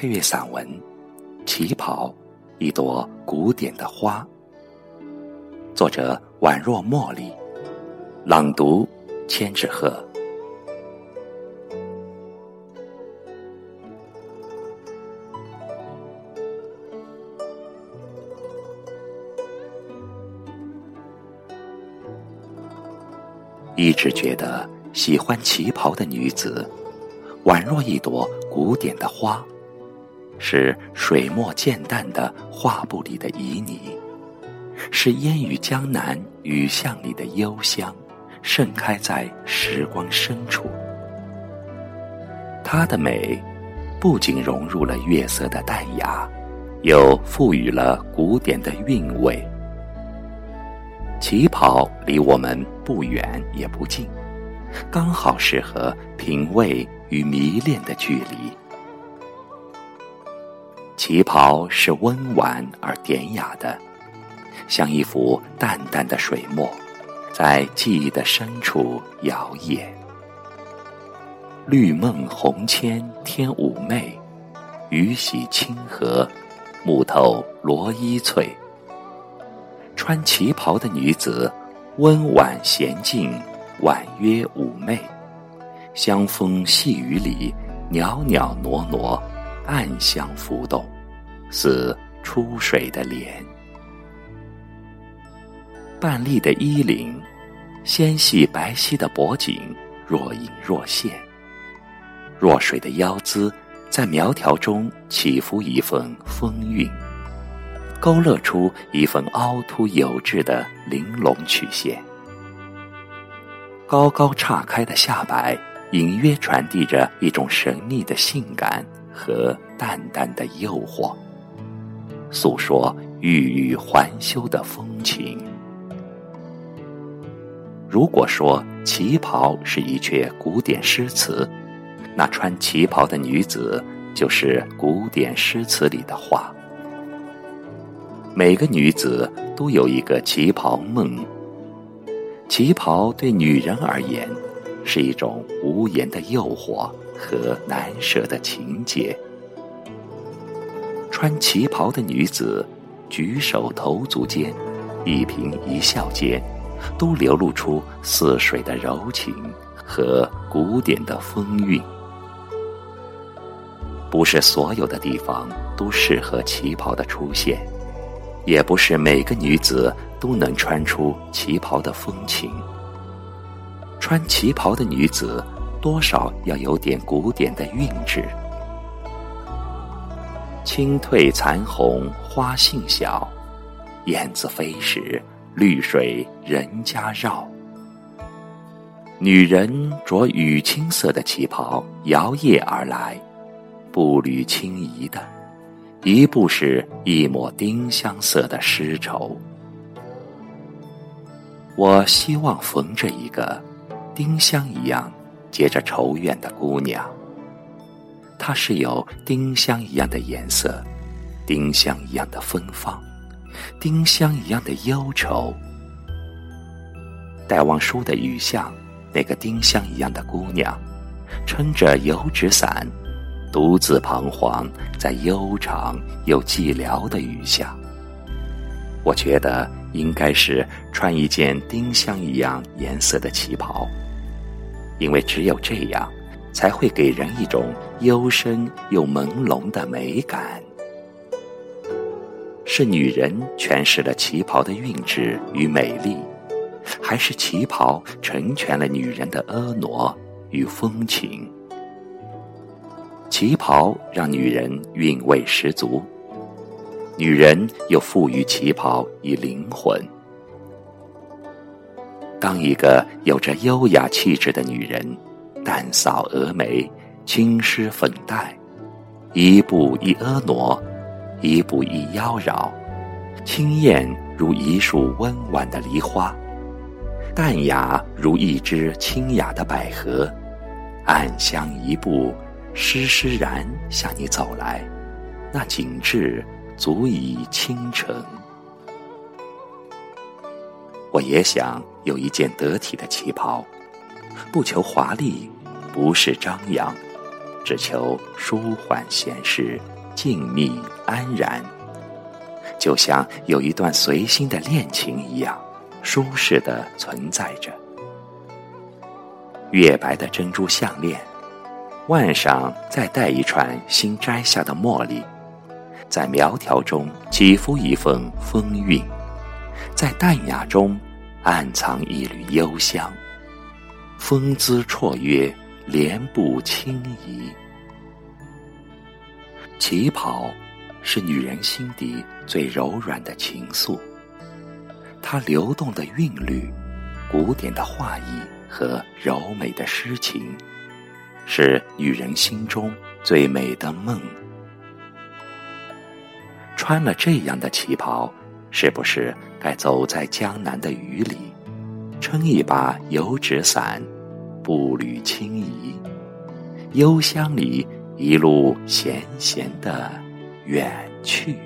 配乐散文《旗袍》，一朵古典的花。作者宛若茉莉，朗读千纸鹤。一直觉得喜欢旗袍的女子，宛若一朵古典的花，是水墨渐淡的画布里的旖旎，是烟雨江南雨巷里的幽香，盛开在时光深处。它的美，不仅融入了月色的淡雅，又赋予了古典的韵味。旗袍离我们不远也不近，刚好适合品味与迷恋的距离。旗袍是温婉而典雅的，像一幅淡淡的水墨，在记忆的深处摇曳。绿梦红铅天妩媚，雨洗清河，木头罗衣翠。穿旗袍的女子，温婉娴静，婉约妩媚，香风细雨里，袅袅娜娜，暗香浮动，似出水的莲。半立的衣领，纤细白皙的脖颈，若隐若现。若水的腰姿，在苗条中起伏一份风韵。勾勒出一份凹凸有致的玲珑曲线，高高岔开的下摆隐约传递着一种神秘的性感和淡淡的诱惑，诉说欲语还休的风情。如果说旗袍是一阙古典诗词，那穿旗袍的女子就是古典诗词里的画。每个女子都有一个旗袍梦。旗袍对女人而言，是一种无言的诱惑和难舍的情节。穿旗袍的女子，举手投足间，一颦一笑间，都流露出似水的柔情和古典的风韵。不是所有的地方都适合旗袍的出现。也不是每个女子都能穿出旗袍的风情。穿旗袍的女子，多少要有点古典的韵致。青褪残红花信小，燕子飞时，绿水人家绕。女人着雨青色的旗袍摇曳而来，步履轻移的。一步是一抹丁香色的诗绸，我希望缝着一个丁香一样结着愁怨的姑娘。她是有丁香一样的颜色，丁香一样的芬芳，丁香一样的忧愁。戴望舒的雨巷，那个丁香一样的姑娘，撑着油纸伞。独自彷徨在悠长又寂寥的雨巷，我觉得应该是穿一件丁香一样颜色的旗袍，因为只有这样，才会给人一种幽深又朦胧的美感。是女人诠释了旗袍的韵致与美丽，还是旗袍成全了女人的婀娜与风情？旗袍让女人韵味十足，女人又赋予旗袍以灵魂。当一个有着优雅气质的女人，淡扫蛾眉，轻施粉黛，一步一婀娜，一步一妖娆，清艳如一束温婉的梨花，淡雅如一支清雅的百合，暗香一步。施施然向你走来，那景致足以倾城。我也想有一件得体的旗袍，不求华丽，不是张扬，只求舒缓闲适，静谧安然，就像有一段随心的恋情一样，舒适的存在着。月白的珍珠项链，腕上再戴一串新摘下的茉莉，在苗条中起伏一份风韵，在淡雅中暗藏一缕幽香。风姿绰约，莲步轻移。旗袍是女人心底最柔软的情愫，它流动的韵律，古典的画意和柔美的诗情，是女人心中最美的梦。穿了这样的旗袍，是不是该走在江南的雨里？撑一把油纸伞，步履轻移，幽香里一路闲闲的远去。